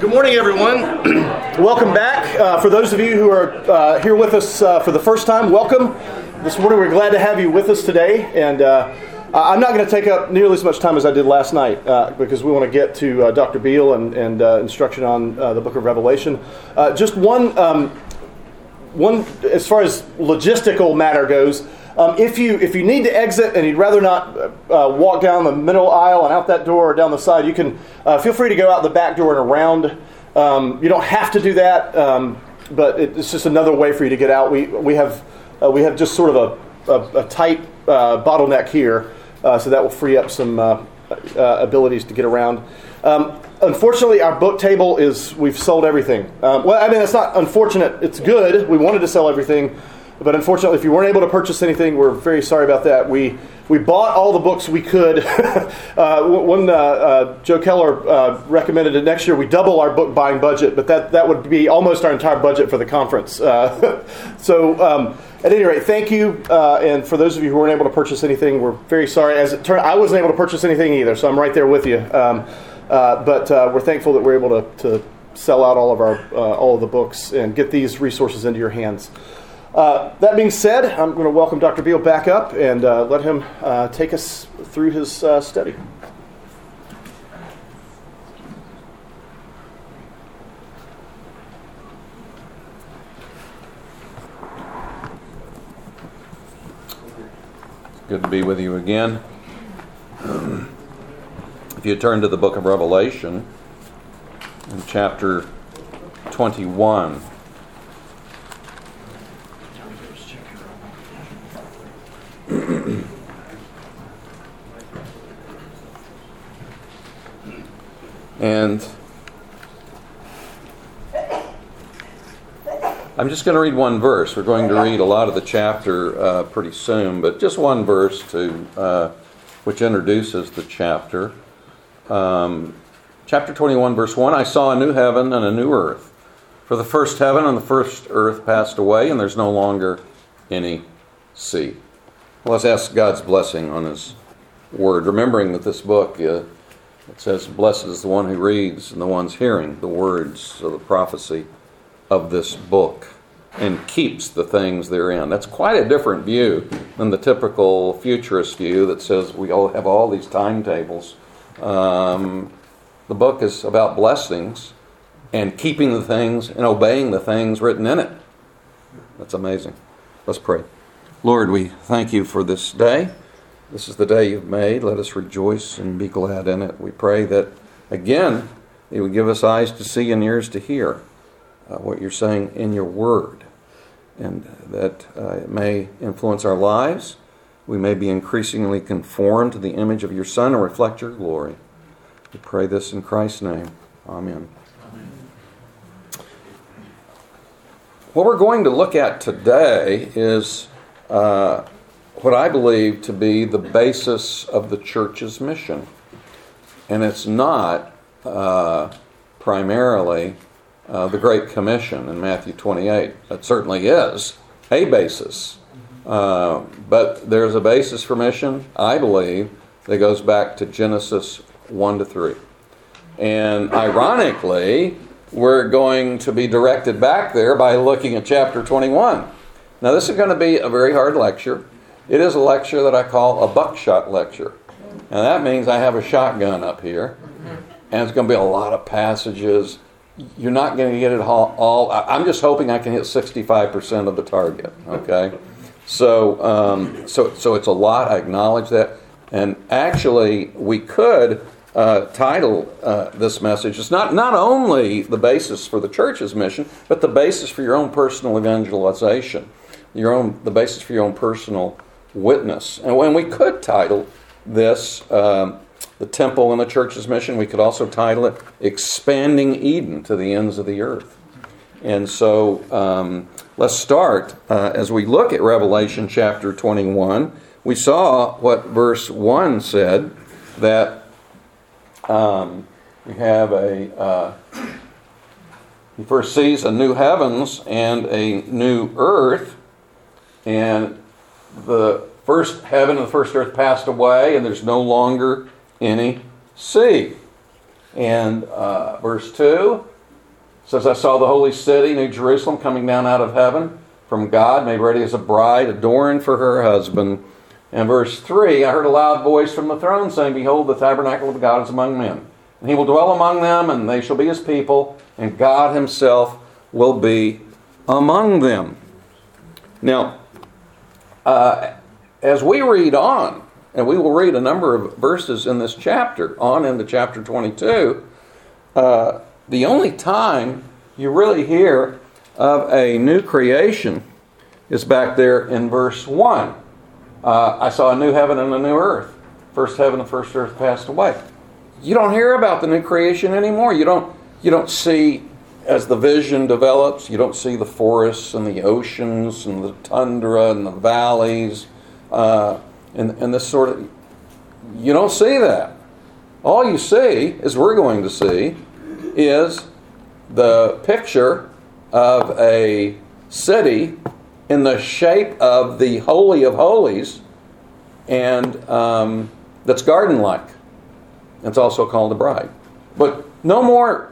Good morning, everyone. welcome back. Uh, for those of you who are uh, here with us uh, for the first time, welcome. This morning, we're glad to have you with us today. And uh, I'm not going to take up nearly as much time as I did last night uh, because we want to get to uh, Dr. Beale and, and instruction on the book of Revelation. just one, um, one, as far as logistical matter goes, um, if you if you need to exit and you'd rather not uh, walk down the middle aisle and out that door or down the side, you can uh, feel free to go out the back door and around. Um, you don't have to do that, um, but it's just another way for you to get out. We we have uh, we have just sort of a, a, a tight uh, bottleneck here, uh, so that will free up some uh, abilities to get around. Um, unfortunately, our book table is we've sold everything. Well, I mean it's not unfortunate; it's good. We wanted to sell everything. But unfortunately, if you weren't able to purchase anything, we're very sorry about that. We we bought all the books we could. uh, when uh, uh, Joe Keller uh, recommended it next year, we double our book buying budget, but that, that would be almost our entire budget for the conference. Uh, so, um, at any rate, thank you. Uh, and for those of you who weren't able to purchase anything, we're very sorry. As it turned, I wasn't able to purchase anything either, so I'm right there with you. Um, but we're thankful that we're able to, to sell out all of our all of the books and get these resources into your hands. Uh, that being said, I'm going to welcome Dr. Beale back up and uh, let him uh, take us through his uh, study. Good to be with you again. If you turn to the book of Revelation, in chapter 21. And I'm just going to read one verse. We're going to read a lot of the chapter uh, pretty soon, but just one verse to uh, which introduces the chapter. Um, chapter 21, verse 1 I saw a new heaven and a new earth. For the first heaven and the first earth passed away, and there's no longer any sea. Let's ask God's blessing on His word, remembering that this book uh, it says, Blessed is the one who reads and the ones hearing the words of the prophecy of this book and keeps the things therein. That's quite a different view than the typical futurist view that says we all have all these timetables. Um, the book is about blessings and keeping the things and obeying the things written in it. That's amazing. Let's pray. Lord, we thank you for this day. This is the day you've made. Let us rejoice and be glad in it. We pray that, again, you would give us eyes to see and ears to hear uh, what you're saying in your word, and that uh, it may influence our lives. We may be increasingly conformed to the image of your Son and reflect your glory. We pray this in Christ's name. Amen. Amen. What we're going to look at today is. Uh, what I believe to be the basis of the church's mission. And it's not uh, primarily uh, the Great Commission in Matthew 28. That certainly is a basis. Uh, but there's a basis for mission, I believe, that goes back to Genesis 1 to 3. And ironically, we're going to be directed back there by looking at chapter 21. Now, this is going to be a very hard lecture. It is a lecture that I call a buckshot lecture. And that means I have a shotgun up here, and it's going to be a lot of passages. You're not going to get it all. all I'm just hoping I can hit 65% of the target. Okay, so um, so so it's a lot. I acknowledge that, and actually we could uh, title uh, this message. It's not not only the basis for the church's mission, but the basis for your own personal evangelization, your own the basis for your own personal witness. And when we could title this um, The Temple and the Church's Mission, we could also title it Expanding Eden to the Ends of the Earth. And so um, let's start uh, as we look at Revelation chapter 21. We saw what verse 1 said that um, we have a. Uh, he first sees a new heavens and a new earth, and the first heaven and the first earth passed away, and there's no longer any sea. And uh, verse 2 says, I saw the holy city, New Jerusalem, coming down out of heaven from God, made ready as a bride, adorned for her husband. And verse 3 I heard a loud voice from the throne saying, Behold, the tabernacle of God is among men. And he will dwell among them, and they shall be his people, and God himself will be among them. Now, uh, as we read on, and we will read a number of verses in this chapter, on into chapter 22, uh, the only time you really hear of a new creation is back there in verse 1. Uh, I saw a new heaven and a new earth. First heaven and first earth passed away. You don't hear about the new creation anymore. You don't, you don't see, as the vision develops, you don't see the forests and the oceans and the tundra and the valleys uh, and, and this sort of. You don't see that. All you see, as we're going to see, is the picture of a city in the shape of the Holy of Holies and um, that's garden like. It's also called the bride. But no more,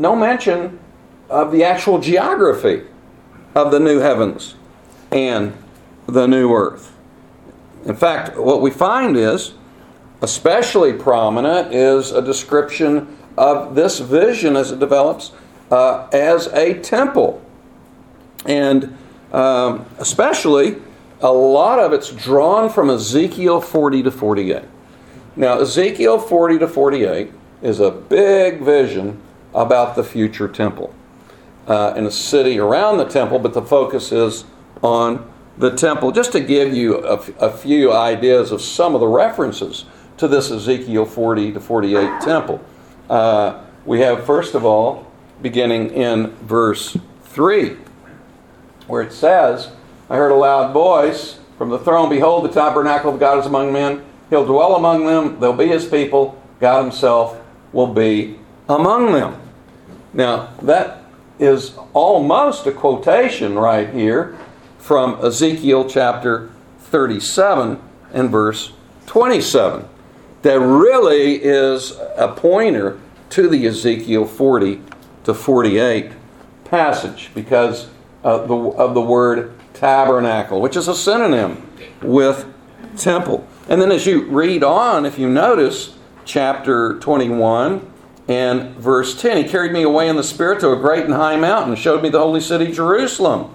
no mention of the actual geography of the new heavens and the new earth. In fact, what we find is, especially prominent, is a description of this vision as it develops uh, as a temple. And um, especially, a lot of it's drawn from Ezekiel 40 to 48. Now, Ezekiel 40 to 48 is a big vision about the future temple uh, and a city around the temple, but the focus is on the temple. Just to give you a, a few ideas of some of the references to this Ezekiel 40 to 48 temple. Uh, we have, first of all, beginning in verse 3, where it says, I heard a loud voice from the throne Behold, the tabernacle of God is among men. He'll dwell among them, they'll be his people. God himself will be among them. Now, that is almost a quotation right here from Ezekiel chapter 37 and verse 27 that really is a pointer to the Ezekiel 40 to 48 passage because of the, of the word tabernacle, which is a synonym with temple. And then as you read on, if you notice, chapter 21 and verse 10, he carried me away in the Spirit to a great and high mountain, showed me the holy city, Jerusalem.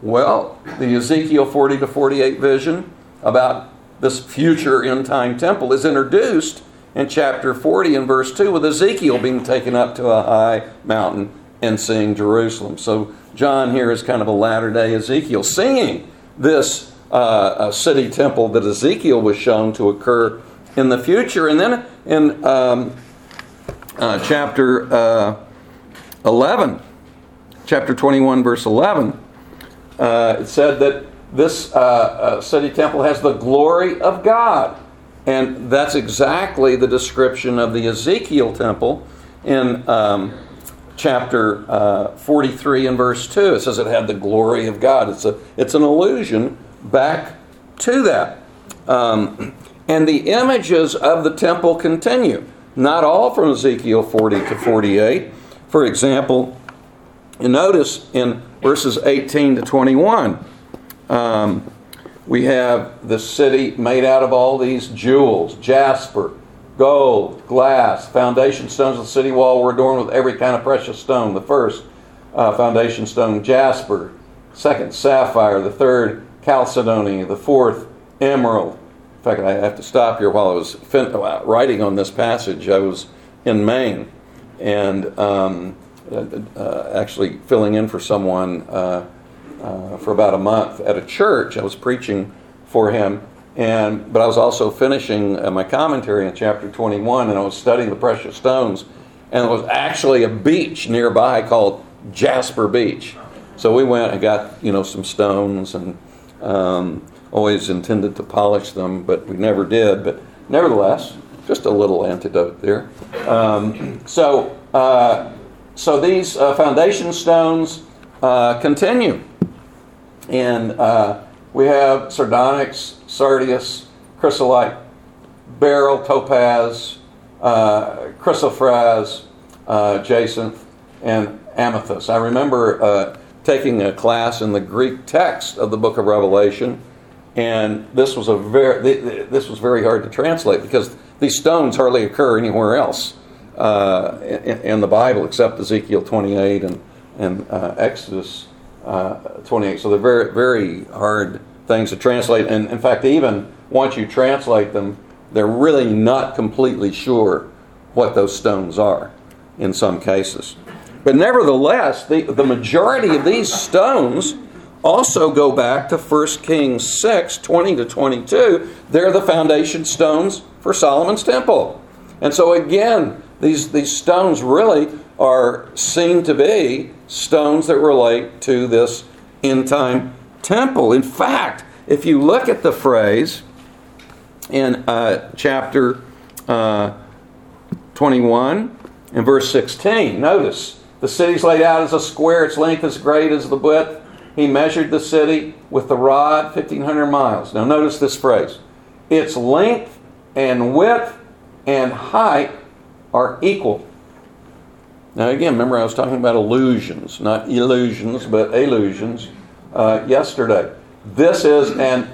Well, the Ezekiel 40 to 48 vision about this future end time temple is introduced in chapter 40 and verse 2 with Ezekiel being taken up to a high mountain and seeing Jerusalem. So John here is kind of a latter day Ezekiel, seeing this uh, city temple that Ezekiel was shown to occur in the future. And then in um, uh, chapter uh, 11, chapter 21, verse 11, uh, it said that this uh, uh, city temple has the glory of God. And that's exactly the description of the Ezekiel temple in um, chapter uh, 43 and verse 2. It says it had the glory of God. It's, a, it's an allusion back to that. Um, and the images of the temple continue. Not all from Ezekiel 40 to 48. For example, notice in verses 18 to 21 um, we have the city made out of all these jewels jasper, gold, glass. Foundation stones of the city wall were adorned with every kind of precious stone. The first uh, foundation stone, jasper. Second, sapphire. The third, chalcedony. The fourth, emerald. In fact, I have to stop here while I was fin- uh, writing on this passage. I was in Maine and um, uh, uh actually filling in for someone uh, uh, for about a month at a church. I was preaching for him, and but I was also finishing uh, my commentary in chapter 21, and I was studying the precious stones. And there was actually a beach nearby called Jasper Beach. So we went and got you know some stones, and um, always intended to polish them, but we never did. But nevertheless, just a little antidote there. Um, so. Uh, so these uh, foundation stones uh, continue. And uh, we have sardonyx, sardius, chrysolite, beryl, topaz, uh, chrysoprase, uh, jacinth, and amethyst. I remember taking a class in the Greek text of the book of Revelation, and this was a very this was very hard to translate because these stones hardly occur anywhere else uh, in, in, the Bible except Ezekiel 28 and and uh, Exodus uh, 28. So they're very very hard things to translate, and in fact, even once you translate them, they're really not completely sure what those stones are in some cases. But nevertheless, the, the majority of these stones also go back to 1 Kings 6 20 to 22. They're the foundation stones for Solomon's temple. And so, again, these, these stones really are seen to be stones that relate to this end time temple. In fact, if you look at the phrase in uh, chapter uh, 21 and verse 16, notice the city's laid out as a square, its length is great as the width. He measured the city with the rod, 1,500 miles. Now, notice this phrase its length and width and height are equal. Now, again, remember I was talking about illusions, not illusions, but illusions uh, yesterday. This is an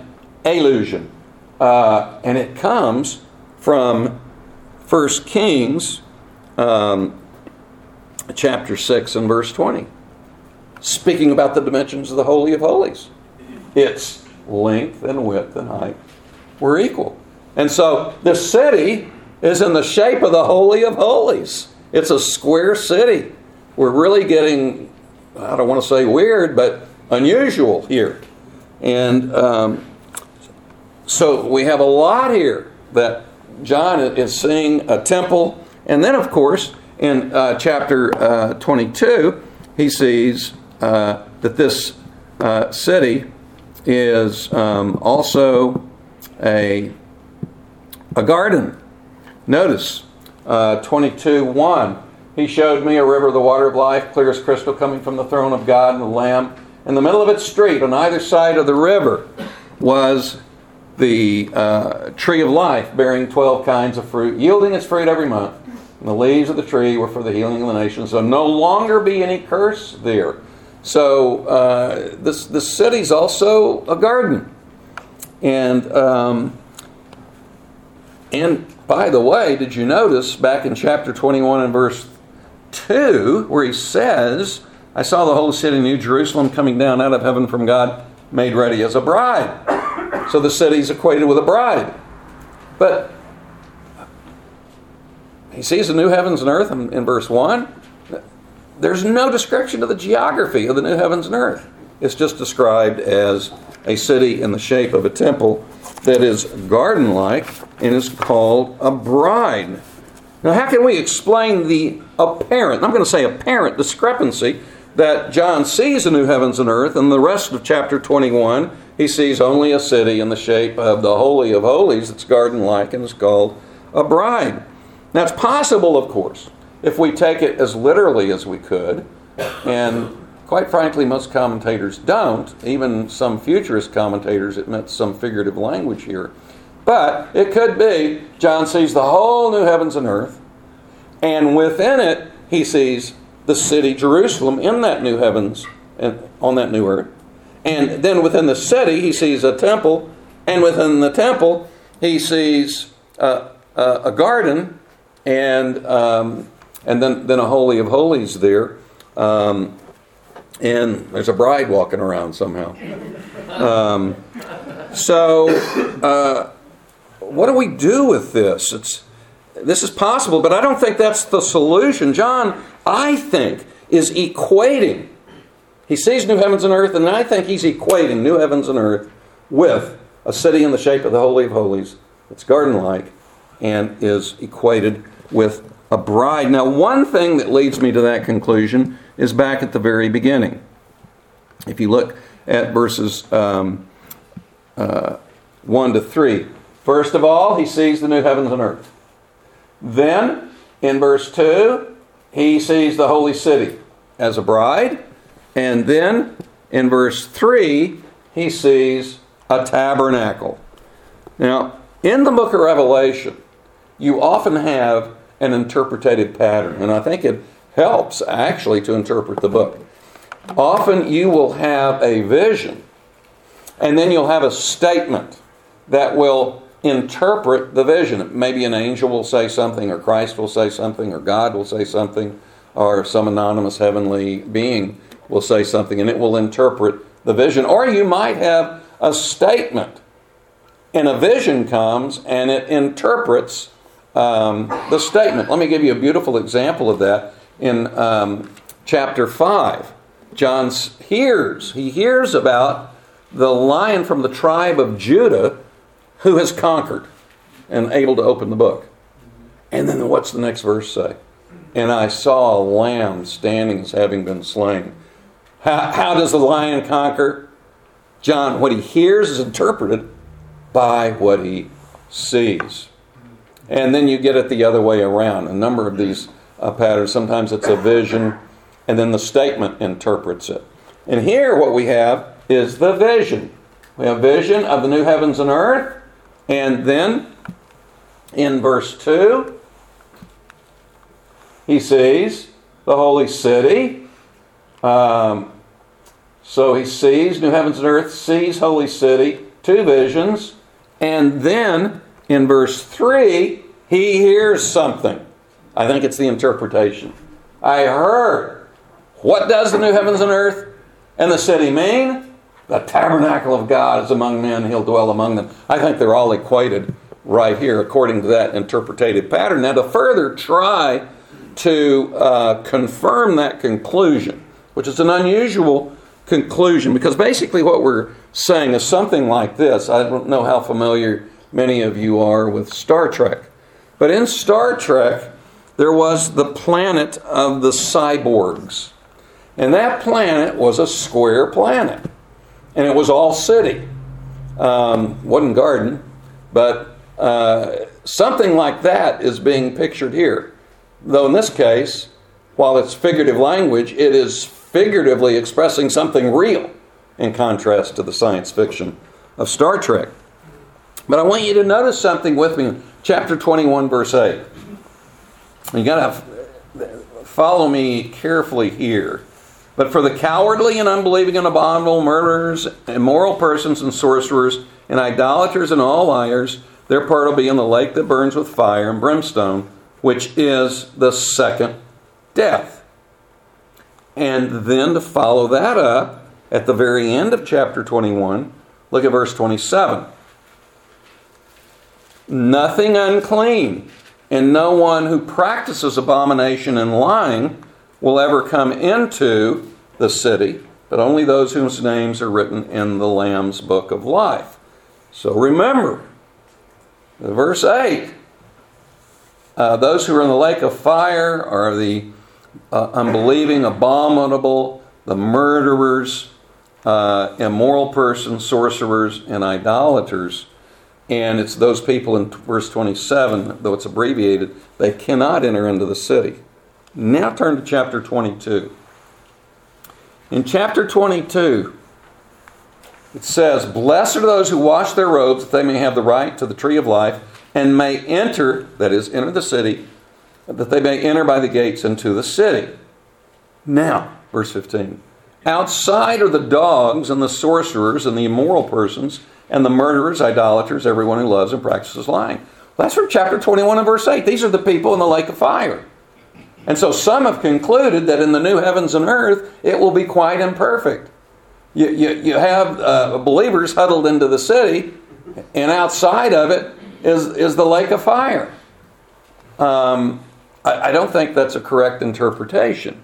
illusion, uh, and it comes from 1 Kings um, chapter 6 and verse 20, speaking about the dimensions of the Holy of Holies. Its length and width and height were equal. And so the city is in the shape of the Holy of Holies. It's a square city. We're really getting, I don't want to say weird, but unusual here. And um, so we have a lot here that John is seeing a temple. And then, of course, in uh, chapter uh, 22, he sees uh, that this uh, city is um, also a, a garden. Notice uh, 22 1. He showed me a river of the water of life, clear as crystal, coming from the throne of God and the Lamb. In the middle of its street, on either side of the river, was the uh, tree of life, bearing 12 kinds of fruit, yielding its fruit every month. And the leaves of the tree were for the healing of the nations. So no longer be any curse there. So uh, this this city's also a garden, and um, and by the way, did you notice back in chapter twenty one and verse two where he says, "I saw the holy city, New Jerusalem, coming down out of heaven from God, made ready as a bride." So the city's equated with a bride, but he sees the new heavens and earth in, in verse 1. There's no description of the geography of the new heavens and earth. It's just described as a city in the shape of a temple that is garden like and is called a bride. Now, how can we explain the apparent, I'm going to say apparent discrepancy that John sees the new heavens and earth, and the rest of chapter 21, he sees only a city in the shape of the Holy of Holies that's garden like and is called a bride. Now, it's possible, of course, if we take it as literally as we could, and quite frankly, most commentators don't. Even some futurist commentators admit some figurative language here. But it could be John sees the whole new heavens and earth, and within it, he sees the city Jerusalem in that new heavens and on that new earth. And then within the city, he sees a temple, and within the temple, he sees a, a, a garden and um, and then then a holy of holies there, um, and there's a bride walking around somehow. Um, so, uh, what do we do with this? It's this is possible, but I don't think that's the solution. John, I think, is equating. He sees new heavens and earth, and I think he's equating new heavens and earth with a city in the shape of the Holy of Holies. It's garden like and is equated with a bride. Now, one thing that leads me to that conclusion is back at the very beginning. If you look at verses um, uh, 1 to 3, first of all, he sees the new heavens and earth. Then, in verse 2, he sees the holy city as a bride. And then, in verse 3, he sees a tabernacle. Now, in the book of Revelation, you often have an interpretative pattern. And I think it helps actually to interpret the book. Often you will have a vision, and then you'll have a statement that will interpret the vision. Maybe an angel will say something, or Christ will say something, or God will say something, or some anonymous heavenly being will say something, and it will interpret the vision. Or you might have a statement, and a vision comes and it interprets um, the statement. Let me give you a beautiful example of that in um, chapter 5. John hears, he hears about the lion from the tribe of Judah who has conquered and able to open the book. And then what's the next verse say? And I saw a lamb standing as having been slain. How, how does the lion conquer? John, what he hears is interpreted by what he sees. And then you get it the other way around. A number of these uh, patterns, sometimes it's a vision, and then the statement interprets it. And here, what we have is the vision. We have vision of the new heavens and earth, and then in verse 2, he sees the holy city. Um, so he sees new heavens and earth, sees holy city, two visions. And then in verse 3, he hears something. I think it's the interpretation. I heard. What does the new heavens and earth and the city mean? The tabernacle of God is among men, he'll dwell among them. I think they're all equated right here according to that interpretative pattern. Now, to further try to uh, confirm that conclusion, which is an unusual conclusion, because basically what we're saying is something like this. I don't know how familiar many of you are with Star Trek, but in Star Trek, there was the planet of the cyborgs. And that planet was a square planet and it was all city. Um, wasn't garden, but uh, something like that is being pictured here. Though in this case, while it's figurative language, it is figuratively expressing something real in contrast to the science fiction of Star Trek. But I want you to notice something with me chapter 21, verse 8. You got to follow me carefully here. But for the cowardly and unbelieving and abominable, murderers, immoral persons and sorcerers, and idolaters and all liars, their part will be in the lake that burns with fire and brimstone, which is the second death. And then to follow that up, at the very end of chapter 21, look at verse 27. Nothing unclean, and no one who practices abomination and lying will ever come into the city, but only those whose names are written in the Lamb's book of life. So remember, verse 8 uh, those who are in the lake of fire are the uh, unbelieving, abominable, the murderers, uh, immoral persons, sorcerers, and idolaters. And it's those people in verse 27, though it's abbreviated, they cannot enter into the city. Now turn to chapter 22. In chapter 22, it says, Blessed are those who wash their robes, that they may have the right to the tree of life, and may enter, that is, enter the city, that they may enter by the gates into the city. Now, verse 15. Outside are the dogs and the sorcerers and the immoral persons and the murderers, idolaters, everyone who loves and practices lying. That's from chapter 21 and verse 8. These are the people in the lake of fire. And so some have concluded that in the new heavens and earth, it will be quite imperfect. You, you, you have uh, believers huddled into the city, and outside of it is, is the lake of fire. Um, I, I, don't think that's a correct interpretation.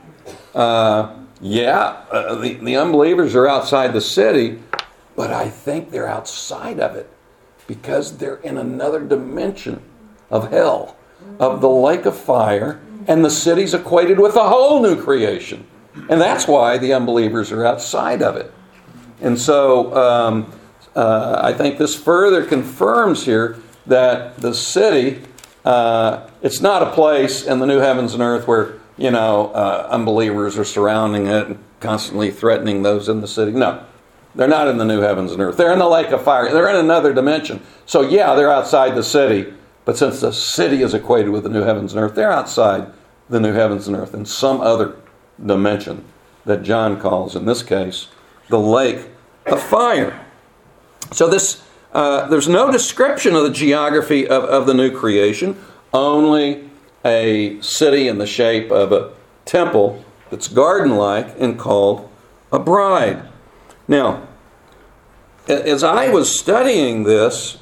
Uh, yeah, uh, the, the unbelievers are outside the city, but I think they're outside of it because they're in another dimension of hell, of the lake of fire and the city's equated with a whole new creation. And that's why the unbelievers are outside of it. And so um, uh, I think this further confirms here that the city, uh, it's not a place in the new heavens and earth where, you know, uh, unbelievers are surrounding it and constantly threatening those in the city. No, they're not in the new heavens and earth. They're in the lake of fire. They're in another dimension. So, yeah, they're outside the city, But since the city is equated with the new heavens and earth, they're outside the new heavens and earth in some other dimension that John calls, in this case, the lake of fire. So this uh, there's no description of the geography of, of the new creation, only a city in the shape of a temple that's garden like and called a bride. Now, as I was studying this,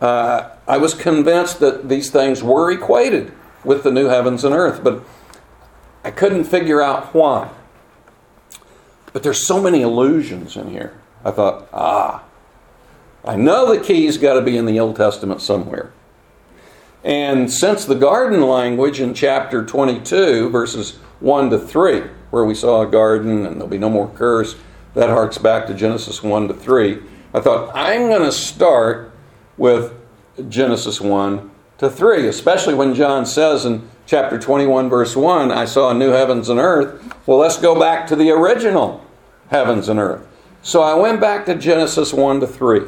uh, I was convinced that these things were equated with the new heavens and earth, but I couldn't figure out why. But there's so many illusions in here. I thought, ah, I know the key's got to be in the Old Testament somewhere. And since the garden language in chapter 22, verses 1 to 3, where we saw a garden and there'll be no more curse, that harks back to Genesis 1 to 3. I thought, I'm going to start with Genesis 1 to 3, especially when John says in chapter 21, verse 1, I saw a new heavens and earth. Well, let's go back to the original heavens and earth. So I went back to Genesis 1 to 3.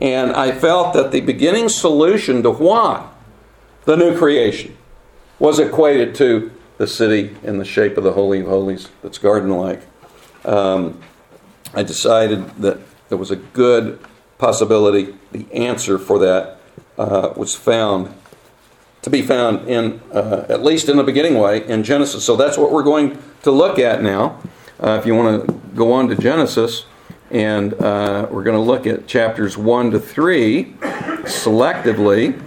And I felt that the beginning solution to why the new creation was equated to the city in the shape of the Holy of Holies that's garden like. Um, I decided that there was a good possibility the answer for that uh, was found to be found in uh, at least in the beginning way in Genesis. So that's what we're going to look at now. Uh, if you want to go on to Genesis, and uh, we're going to look at chapters 1 to 3 selectively.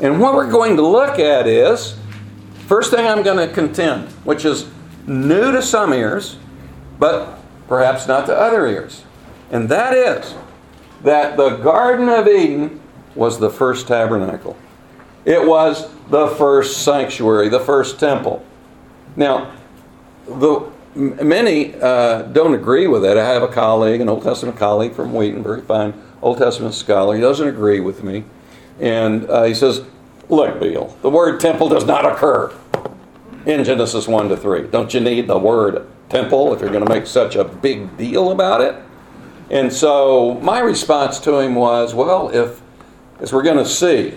And what we're going to look at is first thing I'm going to contend, which is new to some ears, but perhaps not to other ears. And that is that the Garden of Eden was the first tabernacle. It was the first sanctuary, the first temple. Now, the many uh, don't agree with it. I have a colleague, an Old Testament colleague from Wheaton, very fine Old Testament scholar. He doesn't agree with me. And uh, he says, Look, Bill, the word temple does not occur in Genesis 1 to 3. Don't you need the word temple if you're going to make such a big deal about it? And so my response to him was, Well, if, as we're going to see,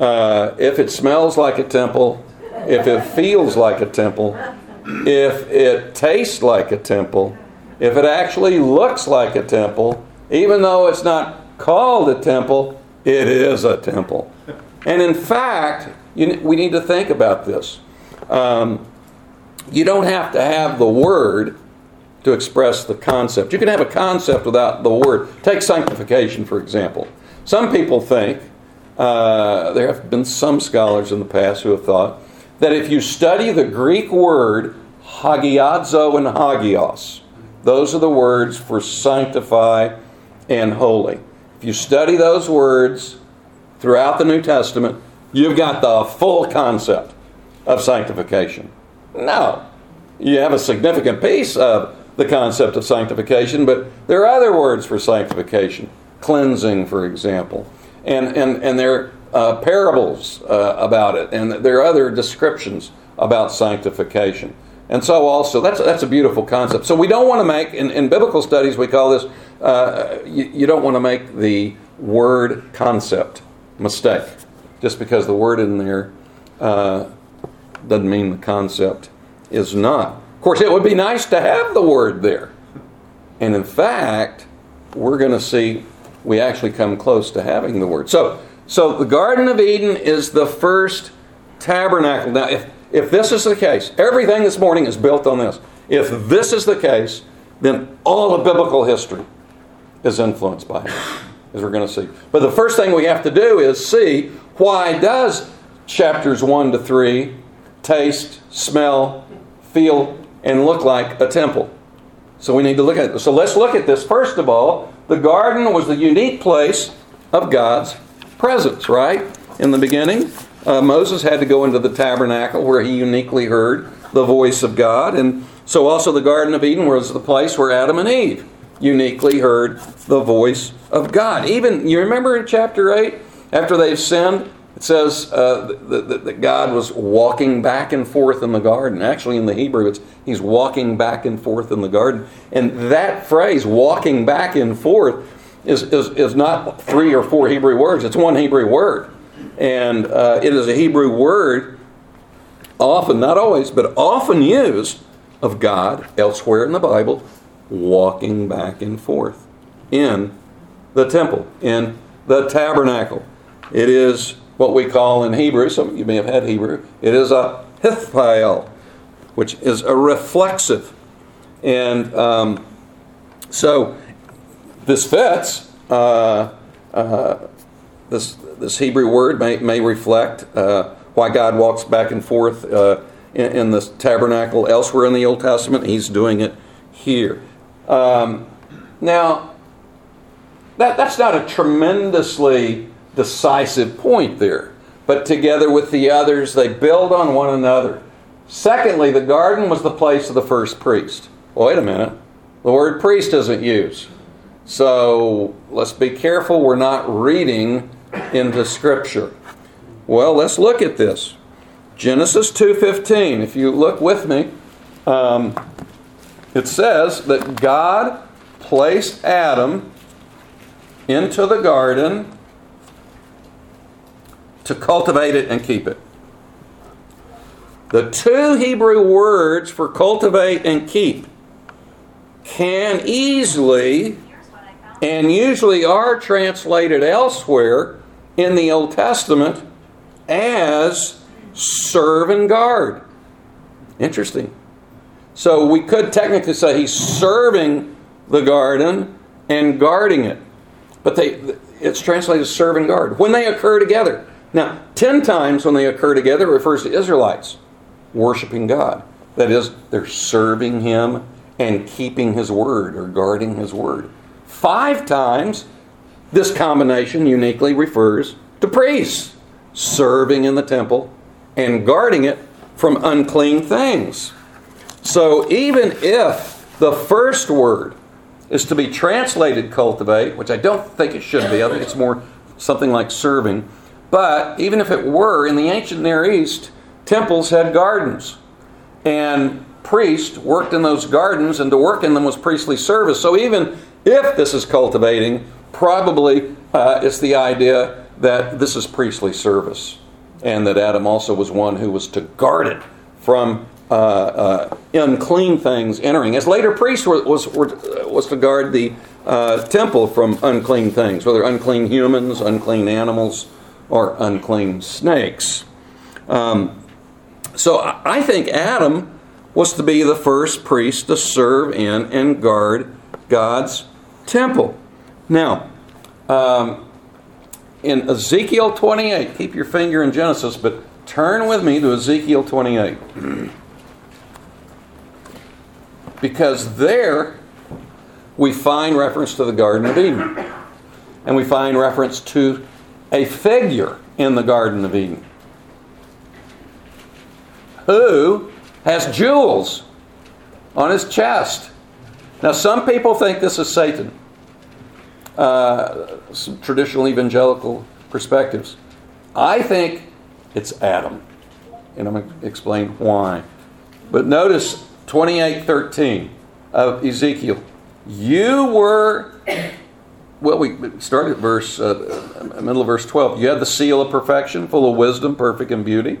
uh, if it smells like a temple, if it feels like a temple, if it tastes like a temple, if it actually looks like a temple, even though it's not called a temple, it is a temple. And in fact, you, we need to think about this. Um, you don't have to have the word to express the concept. You can have a concept without the word. Take sanctification, for example. Some people think, uh, there have been some scholars in the past who have thought, that if you study the Greek word hagiazo and hagios, those are the words for sanctify and holy. If you study those words throughout the New Testament, you've got the full concept of sanctification. No, you have a significant piece of the concept of sanctification, but there are other words for sanctification. Cleansing, for example. And, and, and there uh, parables uh, about it, and there are other descriptions about sanctification. And so, also, that's, that's a beautiful concept. So, we don't want to make, in, in biblical studies, we call this, uh, you, you don't want to make the word concept mistake. Just because the word in there uh, doesn't mean the concept is not. Of course, it would be nice to have the word there. And in fact, we're going to see we actually come close to having the word. So, so the Garden of Eden is the first tabernacle. Now, if, if this is the case, everything this morning is built on this. If this is the case, then all of biblical history is influenced by it, as we're going to see. But the first thing we have to do is see why does chapters 1 to 3 taste, smell, feel, and look like a temple? So we need to look at it. So let's look at this. First of all, the garden was the unique place of God's presence, right? In the beginning, uh, Moses had to go into the tabernacle where he uniquely heard the voice of God. And so also the Garden of Eden was the place where Adam and Eve uniquely heard the voice of God. Even, you remember in chapter 8, after they've sinned, it says uh, that, that, God was walking back and forth in the garden. Actually, in the Hebrew, it's He's walking back and forth in the garden. And that phrase, walking back and forth, is, is, is not three or four Hebrew words, it's one Hebrew word. And uh, it is a Hebrew word, often, not always, but often used of God elsewhere in the Bible, walking back and forth in the temple, in the tabernacle. It is what we call in Hebrew, some of you may have had Hebrew, it is a hithpael, which is a reflexive. And um, so this fits. Uh, uh, this, this Hebrew word may, may reflect uh, why God walks back and forth uh, in, in the tabernacle elsewhere in the Old Testament. He's doing it here. Um, now, that, that's not a tremendously decisive point there. But together with the others, they build on one another. Secondly, the garden was the place of the first priest. wait a minute. The word priest isn't used. So let's be careful we're not reading into Scripture. Well, let's look at this. Genesis 2.15, if you look with me, um, it says that God placed Adam into the garden to cultivate it and keep it. The two Hebrew words for cultivate and keep can easily and usually are translated elsewhere in the Old Testament as serve and guard. Interesting. So we could technically say he's serving the garden and guarding it. But they it's translated serve and guard when they occur together. Now, 10 times when they occur together refers to Israelites worshiping God. That is, they're serving Him and keeping His word or guarding His word. Five times, this combination uniquely refers to priests serving in the temple and guarding it from unclean things. So, even if the first word is to be translated cultivate, which I don't think it should be, I think it's more something like serving but even if it were, in the ancient Near East, temples had gardens. And priests worked in those gardens, and to work in them was priestly service. So even if this is cultivating, probably uh, it's the idea that this is priestly service. And that Adam also was one who was to guard it from uh, uh, unclean things entering. As later priests were, was, were, was to guard the uh, temple from unclean things, whether unclean humans, unclean animals, or unclean snakes. Um, so I think Adam was to be the first priest to serve in and guard God's temple. Now, um, in Ezekiel 28, keep your finger in Genesis, but turn with me to Ezekiel 28. because there we find reference to the Garden of Eden. And we find reference to a figure in the Garden of Eden who has jewels on his chest. Now, some people think this is Satan. Uh, some traditional evangelical perspectives. I think it's Adam. And I'm going to explain why. But notice 28:13 of Ezekiel. You were well, we started at verse, uh, middle of verse 12. You had the seal of perfection, full of wisdom, perfect in beauty.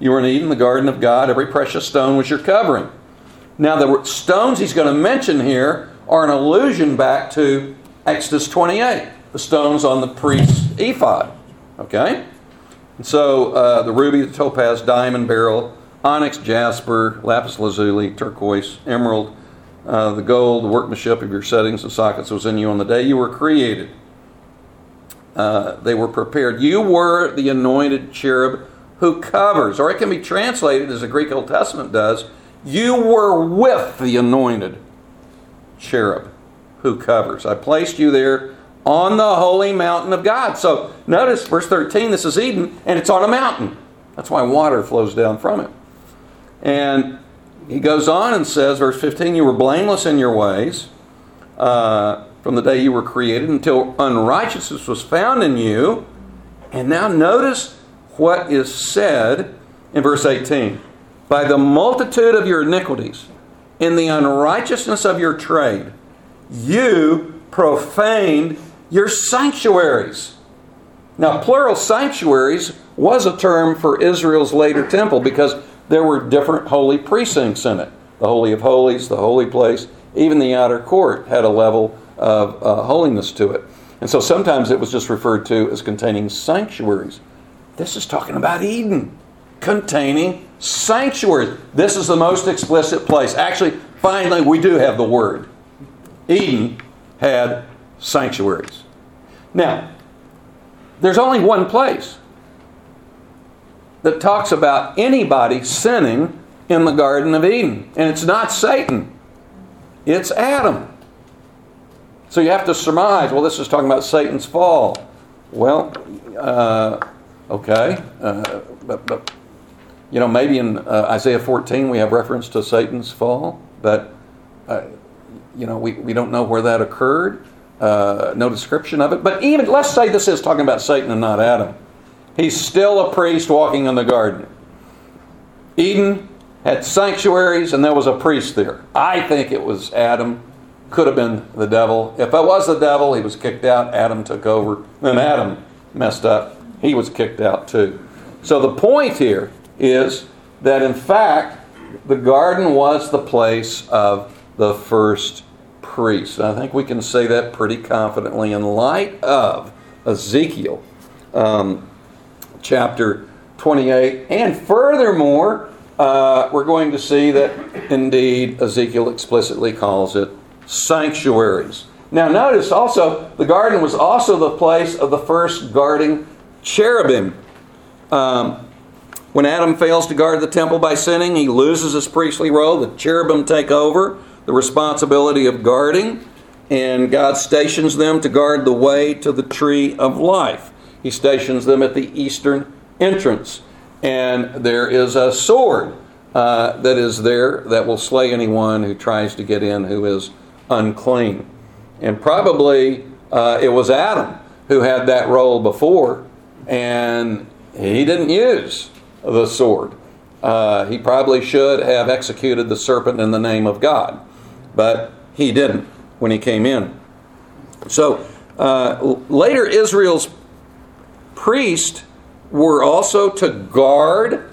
You were in Eden, the garden of God. Every precious stone was your covering. Now, the stones he's going to mention here are an allusion back to Exodus 28, the stones on the priest's ephod. Okay? And so uh, the ruby, the topaz, diamond, beryl, onyx, jasper, lapis lazuli, turquoise, emerald, uh, the gold, the workmanship of your settings and sockets was in you on the day you were created. Uh, they were prepared. You were the anointed cherub who covers, or it can be translated as the Greek Old Testament does, you were with the anointed cherub who covers. I placed you there on the holy mountain of God. So notice verse 13, this is Eden, and it's on a mountain. That's why water flows down from it. And he goes on and says, verse 15, you were blameless in your ways uh, from the day you were created until unrighteousness was found in you. And now notice what is said in verse 18 By the multitude of your iniquities, in the unrighteousness of your trade, you profaned your sanctuaries. Now, plural sanctuaries was a term for Israel's later temple because there were different holy precincts in it. The Holy of Holies, the holy place, even the outer court had a level of uh, holiness to it. And so sometimes it was just referred to as containing sanctuaries. This is talking about Eden, containing sanctuaries. This is the most explicit place. Actually, finally, we do have the word. Eden had sanctuaries. Now, there's only one place that talks about anybody sinning in the Garden of Eden, and it's not Satan, it's Adam. So you have to surmise, well, this is talking about Satan's fall. Well, uh, okay, uh, but, but, you know, maybe in uh, Isaiah 14 we have reference to Satan's fall, but, uh, you know, we, we don't know where that occurred, uh, no description of it. But even, let's say this is talking about Satan and not Adam. He's still a priest walking in the garden. Eden had sanctuaries and there was a priest there. I think it was Adam could have been the devil. If it was the devil, he was kicked out. Adam took over. Then Adam messed up. He was kicked out too. So the point here is that in fact, the garden was the place of the first priest. I think we can say that pretty confidently in light of Ezekiel um, chapter 28. And furthermore, uh, we're going to see that indeed Ezekiel explicitly calls it sanctuaries. Now, notice also, the garden was also the place of the first guarding cherubim. Um, when Adam fails to guard the temple by sinning, he loses his priestly role. The cherubim take over the responsibility of guarding, and God stations them to guard the way to the tree of life. He stations them at the eastern entrance. And there is a sword uh, that is there that will slay anyone who tries to get in who is unclean. And probably uh, it was Adam who had that role before, and he didn't use the sword. Uh, he probably should have executed the serpent in the name of God, but he didn't when he came in. So uh, later, Israel's priests were also to guard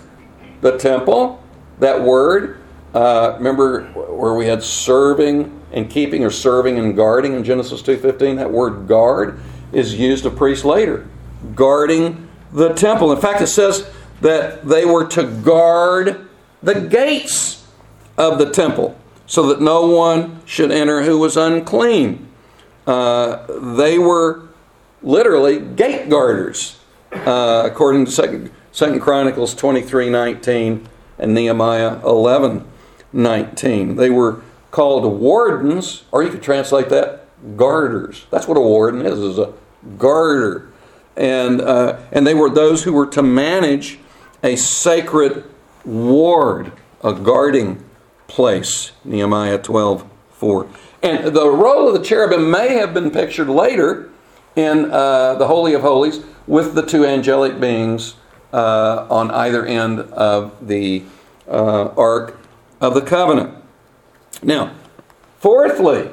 the temple. That word, uh, remember where we had serving and keeping or serving and guarding in Genesis 2:15 that word guard is used of priests later guarding the temple. In fact it says that they were to guard the gates of the temple so that no one should enter who was unclean. Uh, they were literally gate guarders uh, according to second, second chronicles 23 19 and nehemiah 11 19 they were called wardens, or you could translate that garters. That's what a warden is, is a garter. And, uh, and they were those who were to manage a sacred ward, a guarding place. Nehemiah 12, 4. And the role of the cherubim may have been pictured later in uh, the Holy of Holies with the two angelic beings uh, on either end of the uh, Ark of the Covenant. Now, fourthly,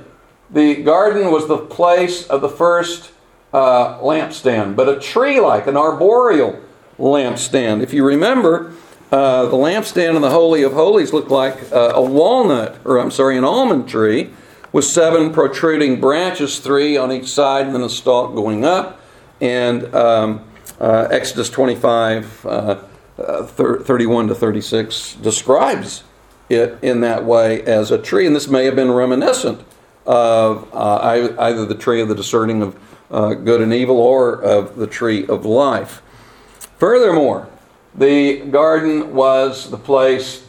the garden was the place of the first uh, lampstand, but a tree like, an arboreal lampstand. If you remember, uh, the lampstand in the Holy of Holies looked like uh, a walnut, or I'm sorry, an almond tree with seven protruding branches, three on each side, and then a stalk going up. And um, uh, Exodus 25, uh, uh, 31 to 36 describes it in that way as a tree. And this may have been reminiscent of uh, either the tree of the discerning of uh, good and evil or of the tree of life. Furthermore, the garden was the place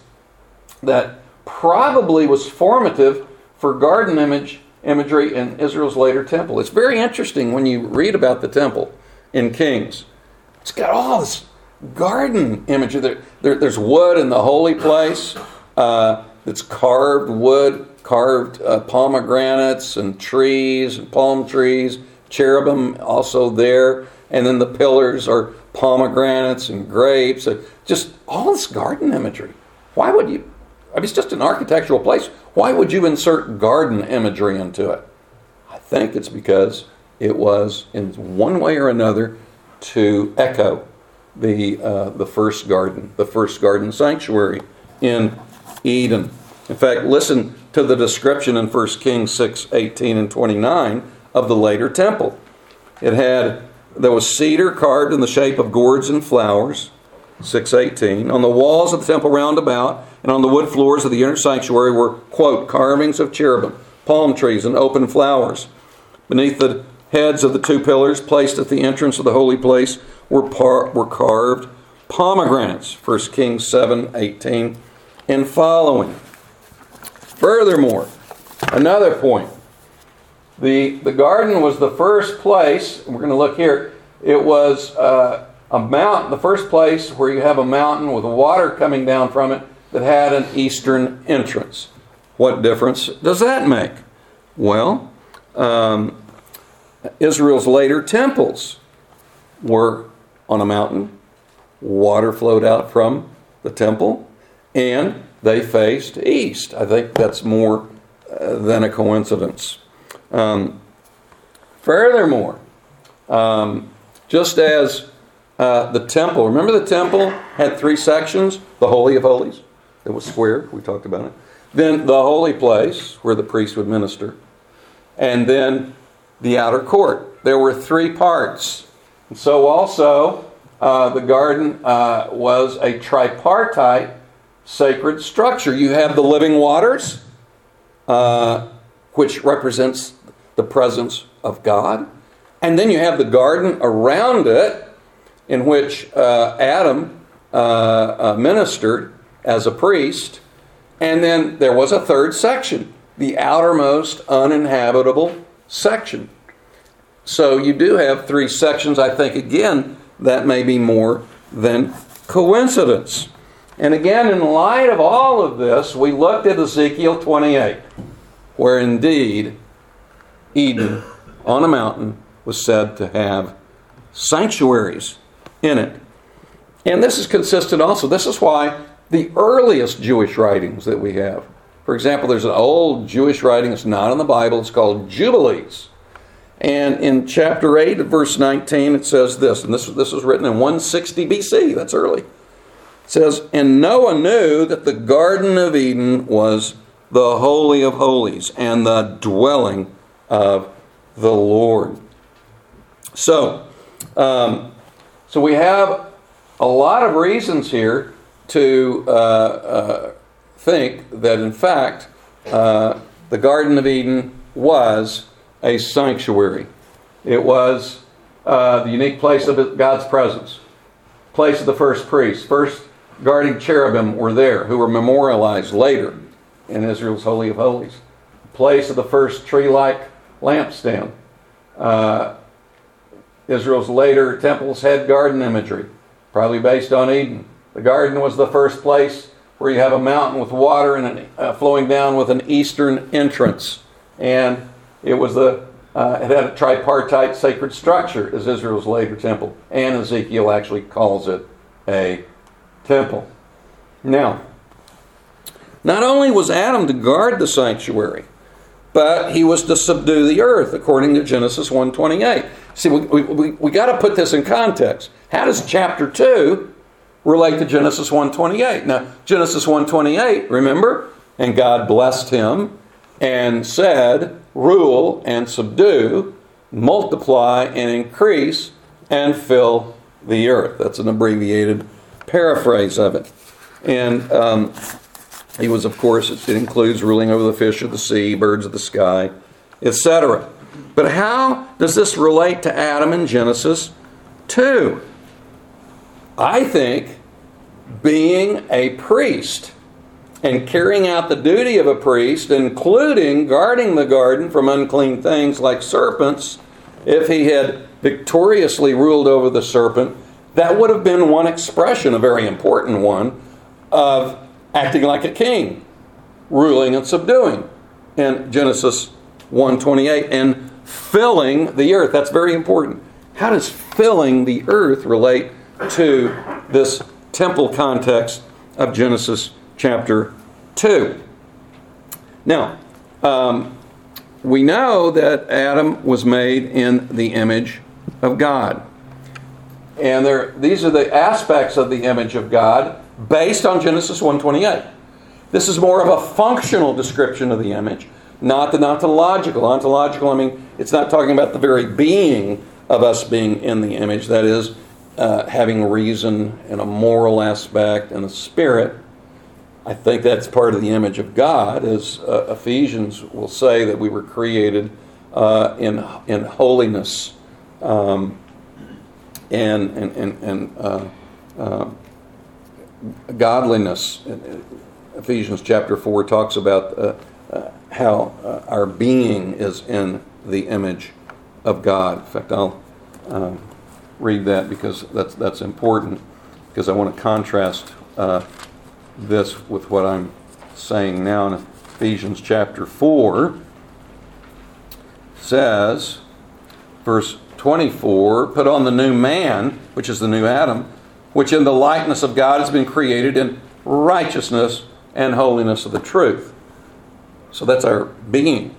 that probably was formative for garden image imagery in Israel's later temple. It's very interesting when you read about the temple in Kings. It's got all this garden imagery. There, there, there's wood in the holy place uh, it's carved wood, carved uh, pomegranates and trees and palm trees, cherubim also there, and then the pillars are pomegranates and grapes. Just all this garden imagery. Why would you? I mean, it's just an architectural place. Why would you insert garden imagery into it? I think it's because it was, in one way or another, to echo the, uh, the first garden, the first garden sanctuary in Eden. In fact, listen to the description in 1 Kings 6 18 and 29 of the later temple. It had, there was cedar carved in the shape of gourds and flowers, 618. On the walls of the temple round about and on the wood floors of the inner sanctuary were, quote, carvings of cherubim, palm trees, and open flowers. Beneath the heads of the two pillars placed at the entrance of the holy place were, par- were carved pomegranates, 1 Kings 7 18 and following. Furthermore, another point the, the garden was the first place, we're going to look here, it was uh, a mountain, the first place where you have a mountain with water coming down from it that had an eastern entrance. What difference does that make? Well, um, Israel's later temples were on a mountain, water flowed out from the temple, and they faced east. I think that's more uh, than a coincidence. Um, furthermore, um, just as uh, the temple, remember the temple had three sections the Holy of Holies, it was square, we talked about it. Then the holy place, where the priest would minister. And then the outer court. There were three parts. And so also, uh, the garden uh, was a tripartite sacred structure. You have the living waters, uh, which represents the presence of God. And then you have the garden around it, in which uh, Adam uh, uh, ministered as a priest. And then there was a third section, the outermost uninhabitable section. So you do have three sections. I think, again, that may be more than coincidence. And again, in light of all of this, we looked at Ezekiel 28, where indeed Eden on a mountain was said to have sanctuaries in it. And this is consistent also. This is why the earliest Jewish writings that we have, for example, there's an old Jewish writing that's not in the Bible, it's called Jubilees. And in chapter 8, verse 19, it says this, and this, this was written in 160 BC, that's early. It says, And Noah knew that the Garden of Eden was the Holy of Holies and the dwelling of the Lord. So, um, so we have a lot of reasons here to uh, uh, think that, in fact, uh, the Garden of Eden was a sanctuary. It was uh, the unique place of God's presence, place of the first priest. First guarding cherubim were there, who were memorialized later in Israel's Holy of Holies. Place of the first tree like lampstand. Uh, Israel's later temples had garden imagery, probably based on Eden. The garden was the first place where you have a mountain with water and an, uh, flowing down with an eastern entrance. And it was the uh, it had a tripartite sacred structure as Israel's later temple, and Ezekiel actually calls it a temple. Now, not only was Adam to guard the sanctuary, but he was to subdue the earth, according to Genesis 1.28. See, we, we, we, we got to put this in context. How does chapter 2 relate to Genesis 1.28? Now, Genesis 1.28, remember? And God blessed him and said, Rule and subdue, multiply and increase, and fill the earth. That's an abbreviated paraphrase of it. And um, he was, of course, it includes ruling over the fish of the sea, birds of the sky, etc. But how does this relate to Adam in Genesis 2? I think being a priest and carrying out the duty of a priest, including guarding the garden from unclean things like serpents, if he had victoriously ruled over the serpent, that would have been one expression, a very important one, of acting like a king, ruling and subduing in Genesis 1:28 and filling the earth. That's very important. How does filling the earth relate to this temple context of Genesis chapter 2? Now, um, we know that Adam was made in the image of God. and there, these are the aspects of the image of God based on Genesis 1:28. This is more of a functional description of the image, not the ontological. Ontological, I mean, it's not talking about the very being of us being in the image, that is, uh, having reason and a moral aspect and a spirit. I think that's part of the image of God, as uh, Ephesians will say that we were created uh, in, in holiness um, and, and, and, and uh, uh, godliness. Ephesians chapter 4 talks about uh, uh, how our being is in the image of God. In fact, I'll um, read that because that's, that's important because I want to contrast this with what I'm saying now in Ephesians chapter 4 says, verse 24, put on the new man, which is the new Adam, which in the likeness of God has been created in righteousness and holiness of the truth. So that's our being.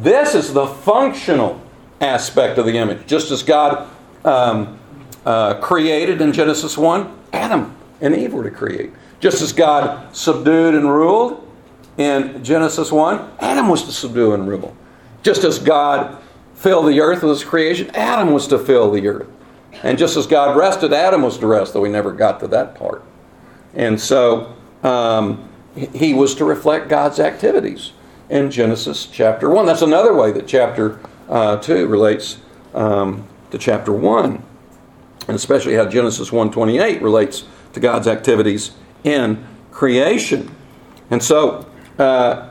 This is the functional aspect of the image. Just as God um, uh, created in Genesis 1, Adam and Eve were to create. Just as God subdued and ruled in Genesis 1, Adam was to subdue and rule. Just as God filled the earth with his creation, Adam was to fill the earth. And just as God rested, Adam was to rest, though we never got to that part. And so um, he was to reflect God's activities in Genesis chapter 1. That's another way that chapter uh, 2 relates um, to chapter 1, and especially how Genesis 1.28 relates to God's activities in creation. And so, uh,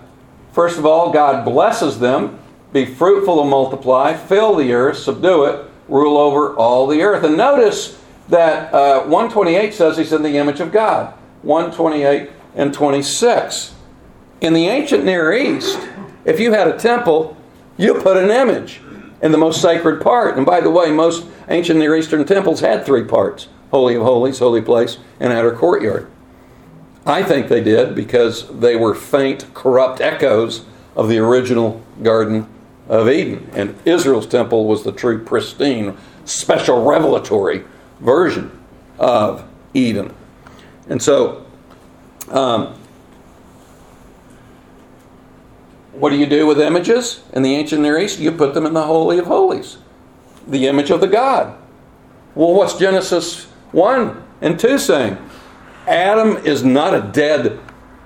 first of all, God blesses them be fruitful and multiply, fill the earth, subdue it, rule over all the earth. And notice that uh, 128 says he's in the image of God. 128 and 26. In the ancient Near East, if you had a temple, you put an image in the most sacred part. And by the way, most ancient Near Eastern temples had three parts Holy of Holies, Holy Place, and Outer Courtyard. I think they did because they were faint, corrupt echoes of the original Garden of Eden. And Israel's temple was the true, pristine, special revelatory version of Eden. And so, um, what do you do with images in the ancient Near East? You put them in the Holy of Holies, the image of the God. Well, what's Genesis 1 and 2 saying? Adam is not a dead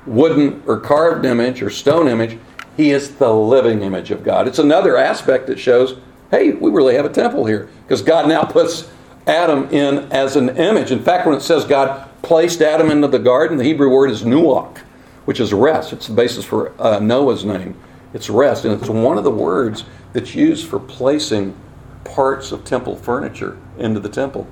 wooden or carved image or stone image. He is the living image of God. It's another aspect that shows, hey, we really have a temple here because God now puts Adam in as an image. In fact, when it says God placed Adam into the garden, the Hebrew word is nuach, which is rest. It's the basis for uh, Noah's name. It's rest, and it's one of the words that's used for placing parts of temple furniture into the temple.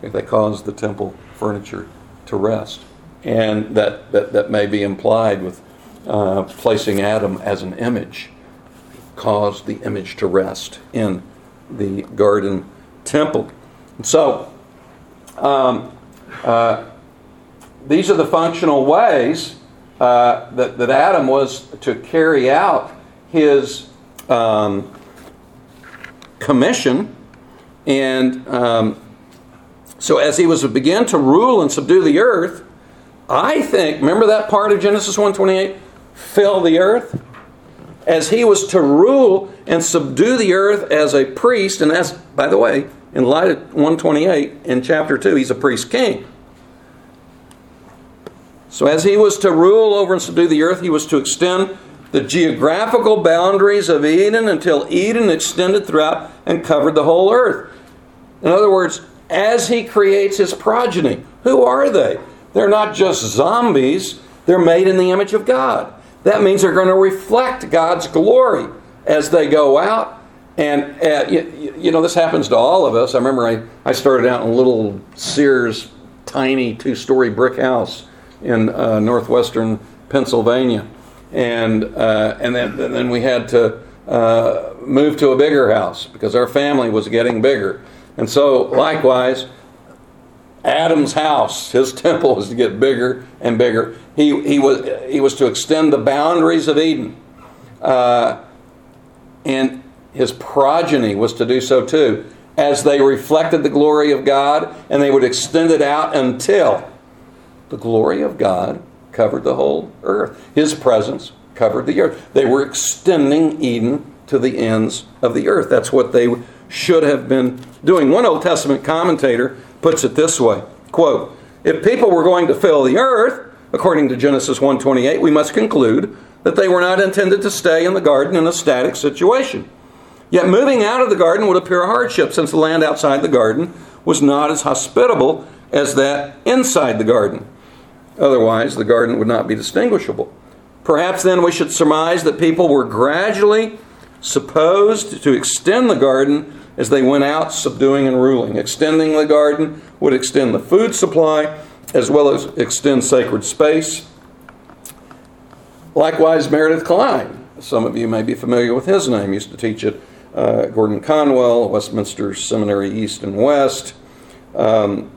They cause the temple furniture to rest. And that, that, that may be implied with uh, placing Adam as an image, caused the image to rest in the garden temple. And so, um, uh, these are the functional ways uh, that, that Adam was to carry out his um, commission. And um, so, as he was to begin to rule and subdue the earth, I think, remember that part of Genesis 128? Fill the earth, as he was to rule and subdue the earth as a priest, and as, by the way, in light of 128 in chapter 2, he's a priest king. So, as he was to rule over and subdue the earth, he was to extend the geographical boundaries of Eden until Eden extended throughout and covered the whole earth. In other words, as he creates his progeny, who are they? They're not just zombies, they're made in the image of God that means they're going to reflect God's glory as they go out. And, uh, you, you, know, this happens to all of us. I remember I, I started out in a little Sears, tiny two story brick house in uh, northwestern Pennsylvania. And, uh, and then, then we had to uh, move to a bigger house because our family was getting bigger. And so, likewise, Adam's house, his temple was to get bigger and bigger. He, he, was, he was to extend the boundaries of Eden. Uh, and his progeny was to do so too. as they reflected the glory of God, and they would extend it out until the glory of God covered the whole earth. His presence covered the earth. They were extending Eden to the ends of the earth. That's what they should have been doing. One Old Testament commentator puts it this way quote, If people were going to fill the earth, according to Genesis 1:28, we must conclude that they were not intended to stay in the garden in a static situation. Yet moving out of the garden would appear a hardship since the land outside the garden was not as hospitable as that inside the garden. Otherwise, the garden would not be distinguishable. Perhaps then we should surmise that people were gradually supposed to extend the garden as they went out subduing and ruling. Extending the garden would extend the food supply as well as extend sacred space. Likewise, Meredith Kline, some of you may be familiar with his name, used to teach at uh, Gordon Conwell, Westminster Seminary East and West. Um,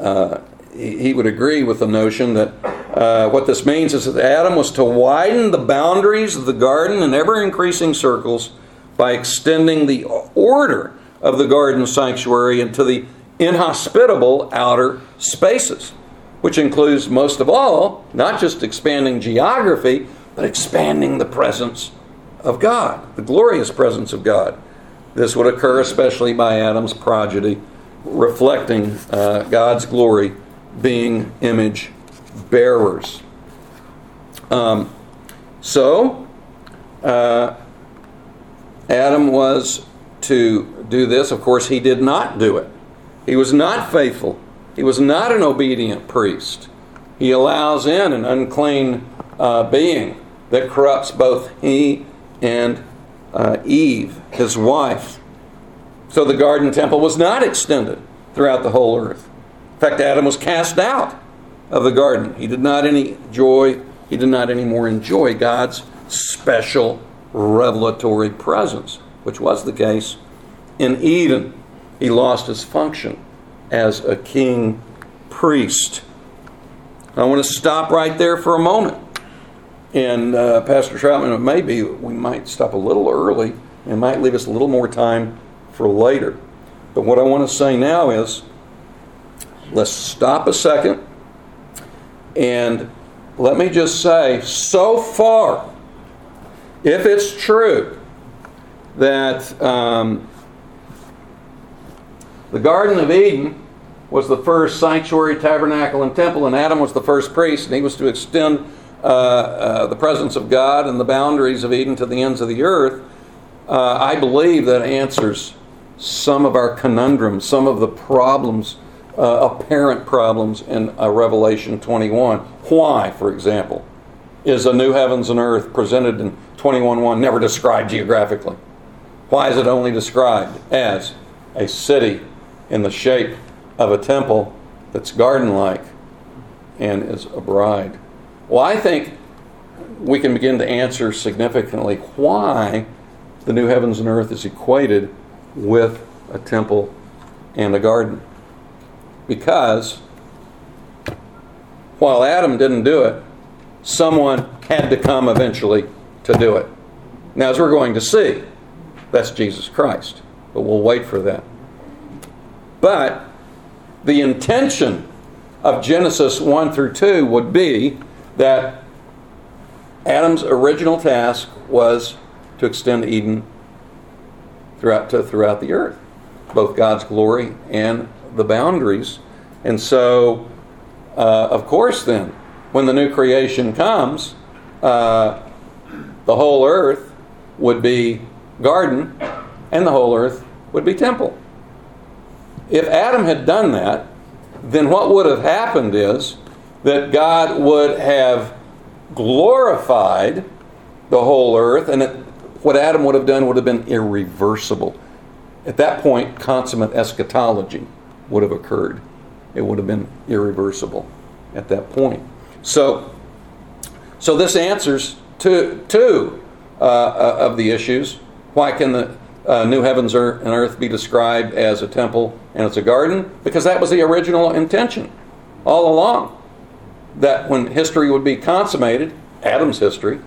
uh, he, he, would agree with the notion that uh, what this means is that Adam was to widen the boundaries of the garden in ever increasing circles by extending the order of the garden sanctuary into the inhospitable outer spaces, which includes most of all not just expanding geography, but expanding the presence of God, the glorious presence of God. This would occur especially by Adam's progeny, reflecting uh, God's glory, being image bearers. Um, so, uh, Adam was to do this. Of course, he did not do it. He was not faithful. He was not an obedient priest. He allows in an unclean uh, being that corrupts both he and uh, Eve, his wife. So the garden temple was not extended throughout the whole earth. In fact, Adam was cast out of the garden. He did not any joy, he did not anymore enjoy God's special revelatory presence, which was the case in Eden. He lost his function as a king priest. I want to stop right there for a moment. And uh, Pastor Troutman, maybe we might stop a little early and might leave us a little more time for later. But what I want to say now is let's stop a second and let me just say so far, if it's true that um, the Garden of Eden was the first sanctuary, tabernacle, and temple, and Adam was the first priest, and he was to extend uh, uh, the presence of God and the boundaries of Eden to the ends of the earth, uh, I believe that answers some of our conundrums, some of the problems, uh, apparent problems in uh, Revelation 21. Why, for example, is a new heavens and earth presented in 21.1 never described geographically? Why is it only described as a city in the shape of a temple that's garden like and is a bride? Well, I think we can begin to answer significantly why the new heavens and earth is equated with a temple and a garden. Because while Adam didn't do it, someone had to come eventually to do it. Now, as we're going to see, that's Jesus Christ. But we'll wait for that. But the intention of Genesis 1 through 2 would be that Adam's original task was to extend Eden throughout to, throughout the earth, both God's glory and the boundaries. And so, uh, of course, then, when the new creation comes, uh, the whole earth would be garden, and the whole earth would be temple. If Adam had done that, then what would have happened is that God would have glorified the whole earth, and it, what Adam would have done would have been irreversible. At that point, consummate eschatology would have occurred. It would have been irreversible at that point. So, so this answers two, two uh, uh, of the issues. Why can the uh, new heavens and earth be described as a temple and as a garden? Because that was the original intention all along that when history would be consummated, Adam's history,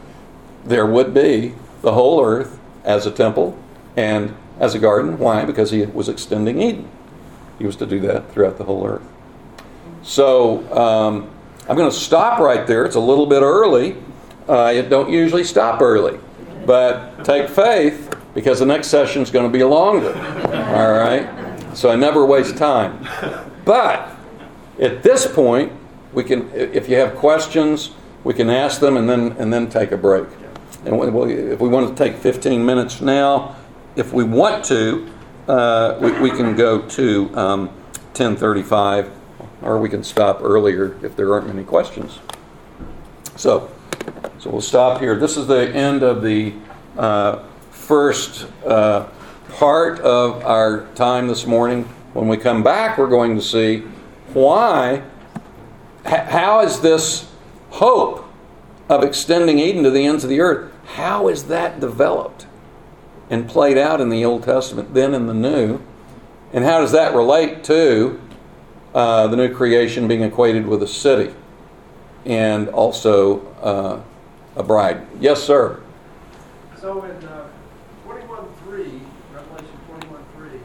there would be the whole earth as a temple and as a garden. Why? Because he was extending Eden. He was to do that throughout the whole earth. So um, I'm going to stop right there. It's a little bit early. I don't usually stop early, but take faith because the next session is going to be longer. All right? So I never waste time. But at this point, we can, if you have questions, we can ask them and then and then take a break. And we, if we want to take 15 minutes now, if we want to, uh, we, we, can go to um, 10:35, or we can stop earlier if there aren't many questions. So, so we'll stop here. This is the end of the uh, first uh, part of our time this morning. When we come back, we're going to see why. How is this hope of extending Eden to the ends of the earth? How is that developed and played out in the Old Testament, then in the New? And how does that relate to uh, the new creation being equated with a city and also uh, a bride? Yes, sir. So in uh, 21.3, Revelation 21.3,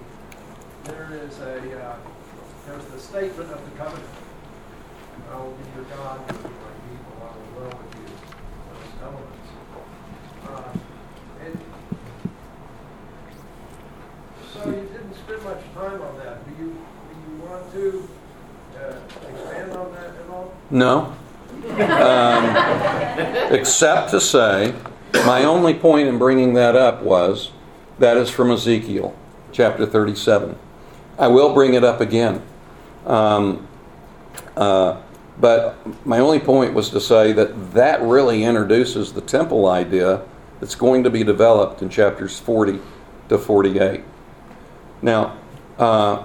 there is a uh, there's the statement of the covenant. I will be your God, you will be my people, I will dwell with you. Those elements. Uh, and so you didn't spend much time on that. Do you, do you want to No. Um, except to say, my only point in bringing that up was that is from Ezekiel chapter 37. I will bring it up again. Um, uh, but my only point was to say that that really introduces the temple idea that's going to be developed in chapters 40 to 48. Now, uh,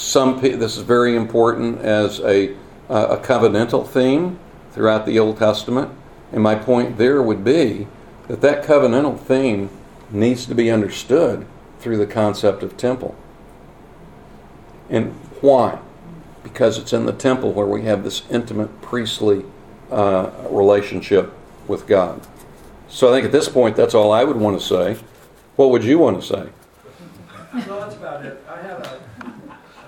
some this is very important as a, a covenantal theme throughout the Old Testament, and my point there would be that that covenantal theme needs to be understood through the concept of temple. And why? Because it's in the temple where we have this intimate priestly uh, relationship with God. So I think at this point, that's all I would want to say. What would you want to say? No, that's about it.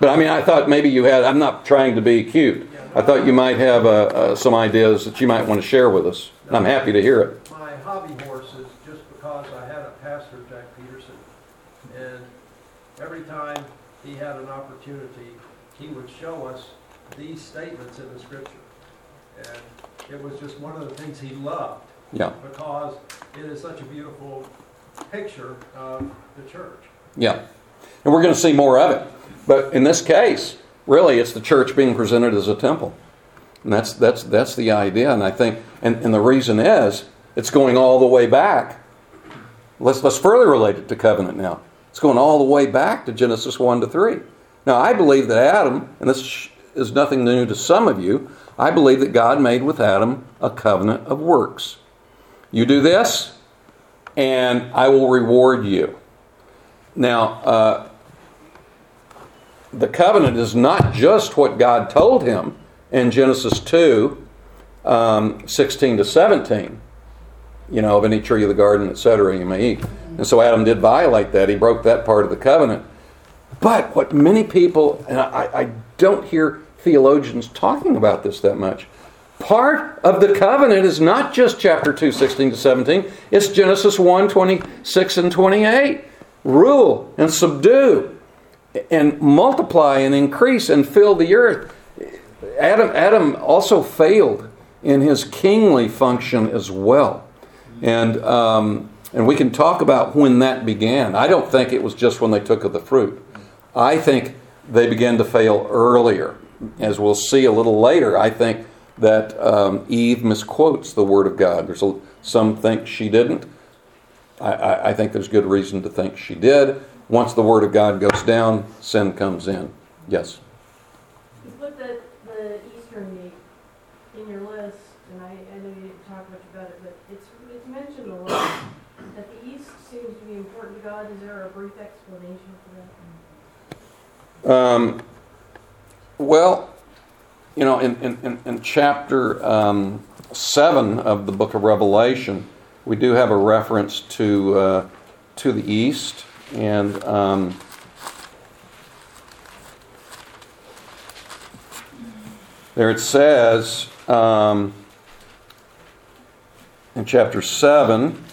I had a. But I mean, I thought maybe you had. I'm not trying to be cute. I thought you might have uh, uh, some ideas that you might want to share with us. And I'm happy to hear it. My hobby horse is just because I had a pastor, Jack Peterson, and every time he had an opportunity, he would show us these statements in the scripture. And it was just one of the things he loved Yeah. because it is such a beautiful picture of the church. Yeah. And we're going to see more of it. But in this case, really, it's the church being presented as a temple. And that's, that's, that's the idea. And I think, and, and the reason is, it's going all the way back. Let's, let's further relate it to covenant now. It's going all the way back to Genesis 1 to 3. Now, I believe that Adam, and this is nothing new to some of you, I believe that God made with Adam a covenant of works. You do this, and I will reward you. Now, uh, the covenant is not just what God told him in Genesis 2 um, 16 to 17. You know, of any tree of the garden, etc., you may eat. And so Adam did violate that. He broke that part of the covenant. But what many people, and I, I don't hear theologians talking about this that much, part of the covenant is not just chapter 2, 16 to 17, it's Genesis 1, 26 and 28. Rule and subdue and multiply and increase and fill the earth. Adam, Adam also failed in his kingly function as well. And, um, and we can talk about when that began. I don't think it was just when they took of the fruit. I think they began to fail earlier. As we'll see a little later, I think that um, Eve misquotes the Word of God. There's a, some think she didn't. I, I, I think there's good reason to think she did. Once the Word of God goes down, sin comes in. Yes? You put the, the Eastern meat in your list, and I, I know you didn't talk much about it, but it's, it's mentioned a lot. That the East seems to be important to God. Is there a brief explanation for that? Um, well, you know, in, in, in chapter um, 7 of the book of Revelation, we do have a reference to, uh, to the east. And um, there it says um, in chapter 7,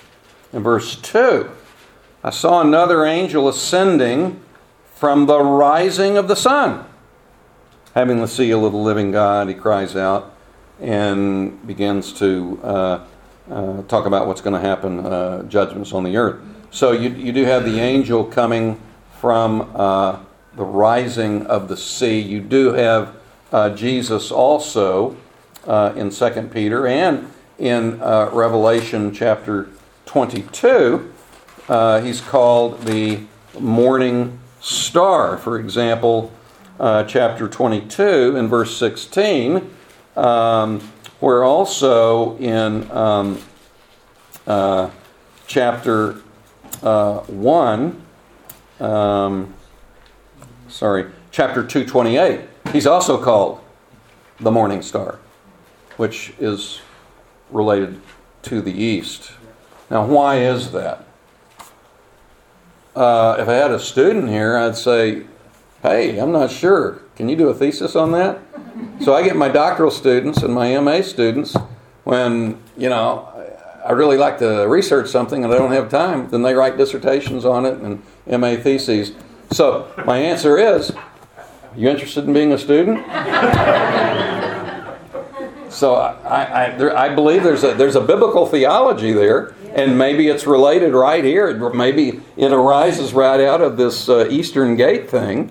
in verse 2 I saw another angel ascending from the rising of the sun. Having the seal of the living God, he cries out and begins to uh, uh, talk about what's going to happen, uh, judgments on the earth. So you, you do have the angel coming from uh, the rising of the sea. You do have uh, Jesus also uh, in 2 Peter and in Revelation chapter 22. he's called the morning star. For example, chapter 22 in verse 16 um, where also in um, uh, chapter uh, 1, um, sorry, chapter 228, he's also called the morning star, which is related to the east. Now, why is that? Uh, if I had a student here, I'd say, hey, I'm not sure. Can you do a thesis on that? So I get my doctoral students and my MA students when, you know, I really like to research something and I don't have time, then they write dissertations on it and MA theses. So my answer is, you interested in being a student? so I, I, there, I, believe there's a, there's a biblical theology there, and maybe it's related right here. Maybe it arises right out of this uh, Eastern Gate thing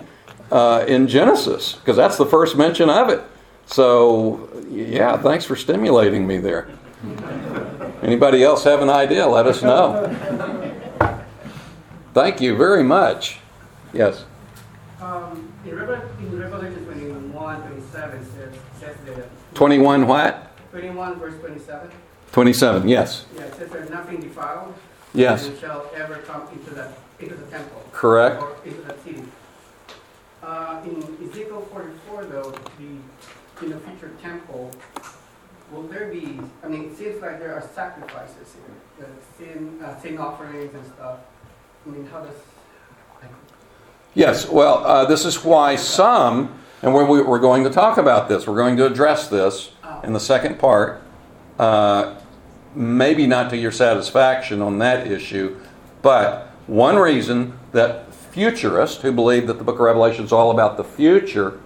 uh, in Genesis, because that's the first mention of it. So, yeah, thanks for stimulating me there. Anybody else have an idea? Let us know. Thank you very much. Yes. Um, in, in Revelation 21, 27 says, says that. 21 what? 21 verse 27. 27, yes. Yeah, it says there's nothing defiled. Yes. And shall ever come into the into the temple. Correct. Or into the city. Uh, in Ezekiel 44, though, the in the future temple, will there be? I mean, it seems like there are sacrifices here, the sin uh, sin offerings and stuff. I mean, how does? Yes. Well, uh, this is why some, and we're, we're going to talk about this. We're going to address this Oh. in the second part. Uh, maybe not to your satisfaction on that issue, but one reason that futurists who believe that the book of Revelation is all about the future,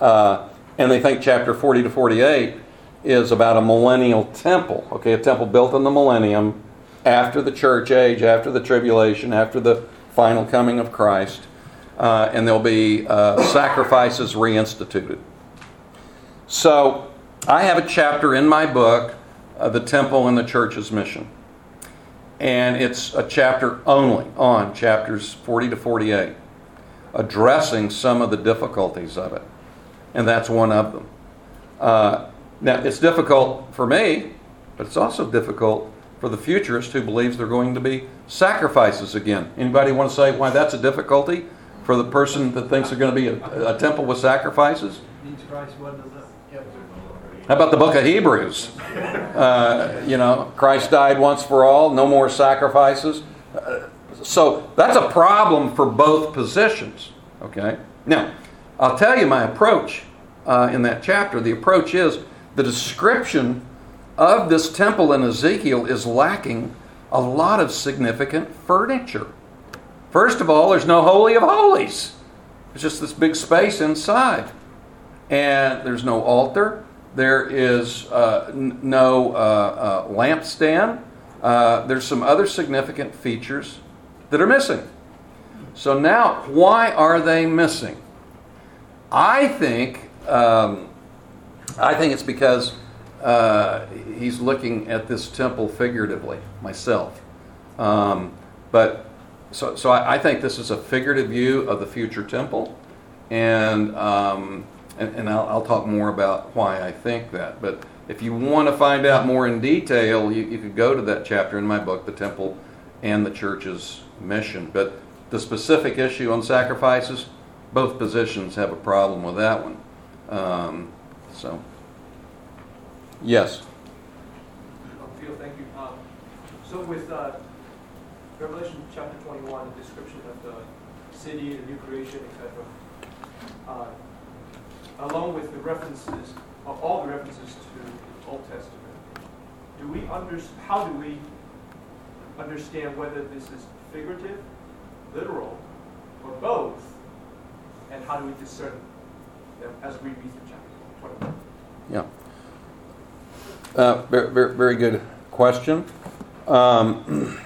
uh, and they think chapter 40 to 48 is about a millennial temple, okay, a temple built in the millennium after the church age, after the tribulation, after the final coming of Christ, uh, and there'll be uh, sacrifices reinstituted. So, I have a chapter in my book, uh, The Temple and the Church's Mission and it's a chapter only on chapters 40 to 48, addressing some of the difficulties of it. And that's one of them. Now, it's difficult for me, but it's also difficult for the futurist who believes there are going to be sacrifices again. Anybody want to say why that's a difficulty for the person that thinks there's going to be a, a temple with sacrifices? Christ wasn't enough. How about the book of Hebrews? Uh, you know, Christ died once for all, no more sacrifices. Uh, so that's a problem for both positions. Okay? Now, I'll tell you my approach uh, in that chapter. The approach is the description of this temple in Ezekiel is lacking a lot of significant furniture. First of all, there's no Holy of Holies, it's just this big space inside. And there's no altar, there is uh, n- no uh, uh, lampstand. Uh, there's some other significant features that are missing. So now, why are they missing? I think um, I think it's because uh, he's looking at this temple figuratively. Myself, um, but so so I, I, think this is a figurative view of the future temple, and um, and, and I'll, I'll, talk more about why I think that. But if you want to find out more in detail, you, you could go to that chapter in my book, The Temple and the Church's Mission. But the specific issue on sacrifices, both positions have a problem with that one. Um, so, yes. Phil, thank you. Um, so with uh, Revelation chapter 21, the description of the city, the new creation, etc., uh, along with the references, uh, all the references to the Old Testament, do we under, how do we understand whether this is figurative, literal, or both, and how do we discern them as we read through chapter 21? Yeah. Uh, very, very, good question. Um,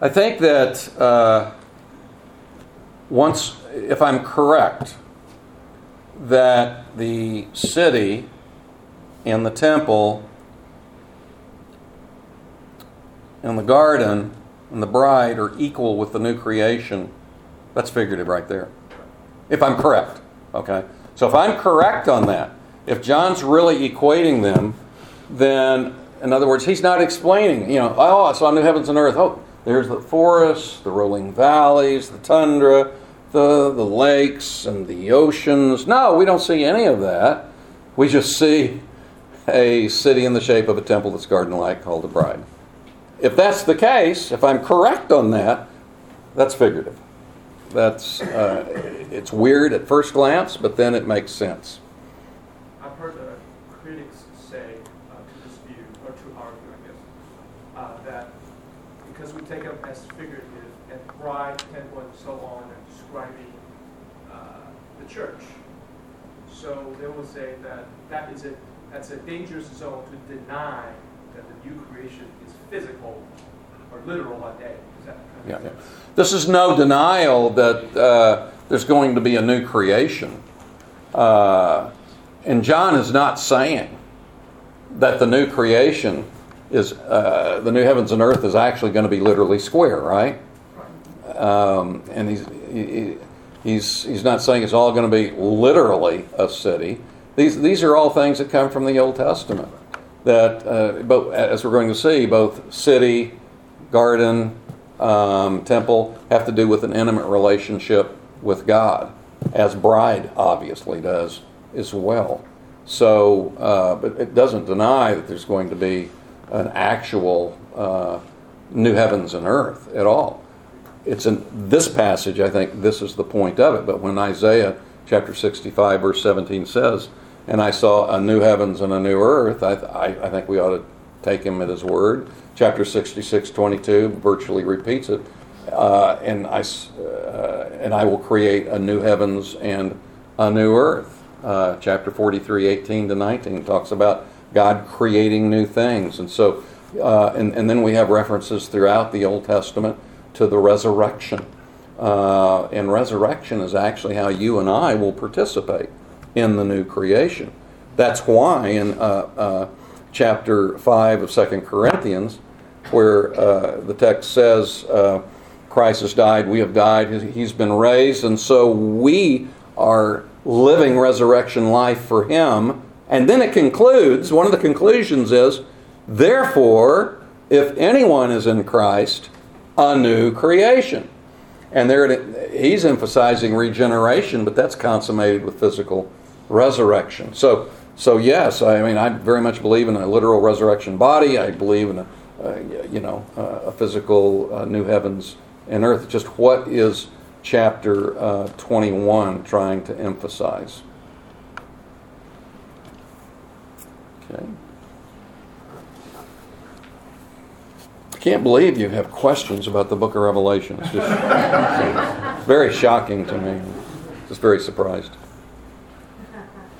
I think that uh, once, if I'm correct, that the city and the temple and the garden and the bride are equal with the new creation, that's figurative right there. If I'm correct, okay? So if I'm correct on that, if John's really equating them, then in other words, he's not explaining, you know, oh, I saw new heavens and earth. Oh, there's the forests, the rolling valleys, the tundra, the, the lakes, and the oceans. No, we don't see any of that. We just see a city in the shape of a temple that's garden like called the bride. If that's the case, if I'm correct on that, that's figurative. That's uh, it's weird at first glance, but then it makes sense. I've heard the critics say uh, to this view, or to argue, I guess, uh, that because we take them as figurative and bride, temple, and so on, and describing uh, the church, so they will say that that is a that's a dangerous zone to deny that the new creation is physical or literal that Yeah, yeah. This is no denial that uh, there's going to be a new creation. Uh, and John is not saying that the new creation is, uh, the new heavens and earth is actually going to be literally square, right? Um, and he's, he, he's, he's not saying it's all going to be literally a city. These, these are all things that come from the Old Testament. That, uh, but as we're going to see, both city, garden, um, temple have to do with an intimate relationship with God, as bride obviously does as well. So, uh, but it doesn't deny that there's going to be an actual uh, new heavens and earth at all. It's in this passage, I think this is the point of it. But when Isaiah chapter 65, verse 17 says, And I saw a new heavens and a new earth, I, I, I think we ought to take him at his word. Chapter 66, 22 virtually repeats it. Uh, and, I, uh, and I will create a new heavens and a new earth. Uh, chapter 43, 18 to 19 talks about God creating new things. And so, uh, and, and then we have references throughout the Old Testament to the resurrection. Uh, and resurrection is actually how you and I will participate in the new creation. That's why in uh, chapter 5 of 2 Corinthians, where uh, the text says, uh, Christ has died, we have died, he's been raised, and so we are living resurrection life for him. And then it concludes, one of the conclusions is, therefore, if anyone is in Christ, a new creation. And there he's emphasizing regeneration, but that's consummated with physical resurrection. So, so yes, I mean, I very much believe in a literal resurrection body. I believe in a, you know, a physical uh, new heavens and earth. Just what is chapter uh, 21 trying to emphasize? Okay. I can't believe you have questions about the book of Revelation. It's just very shocking to me. Just very surprised.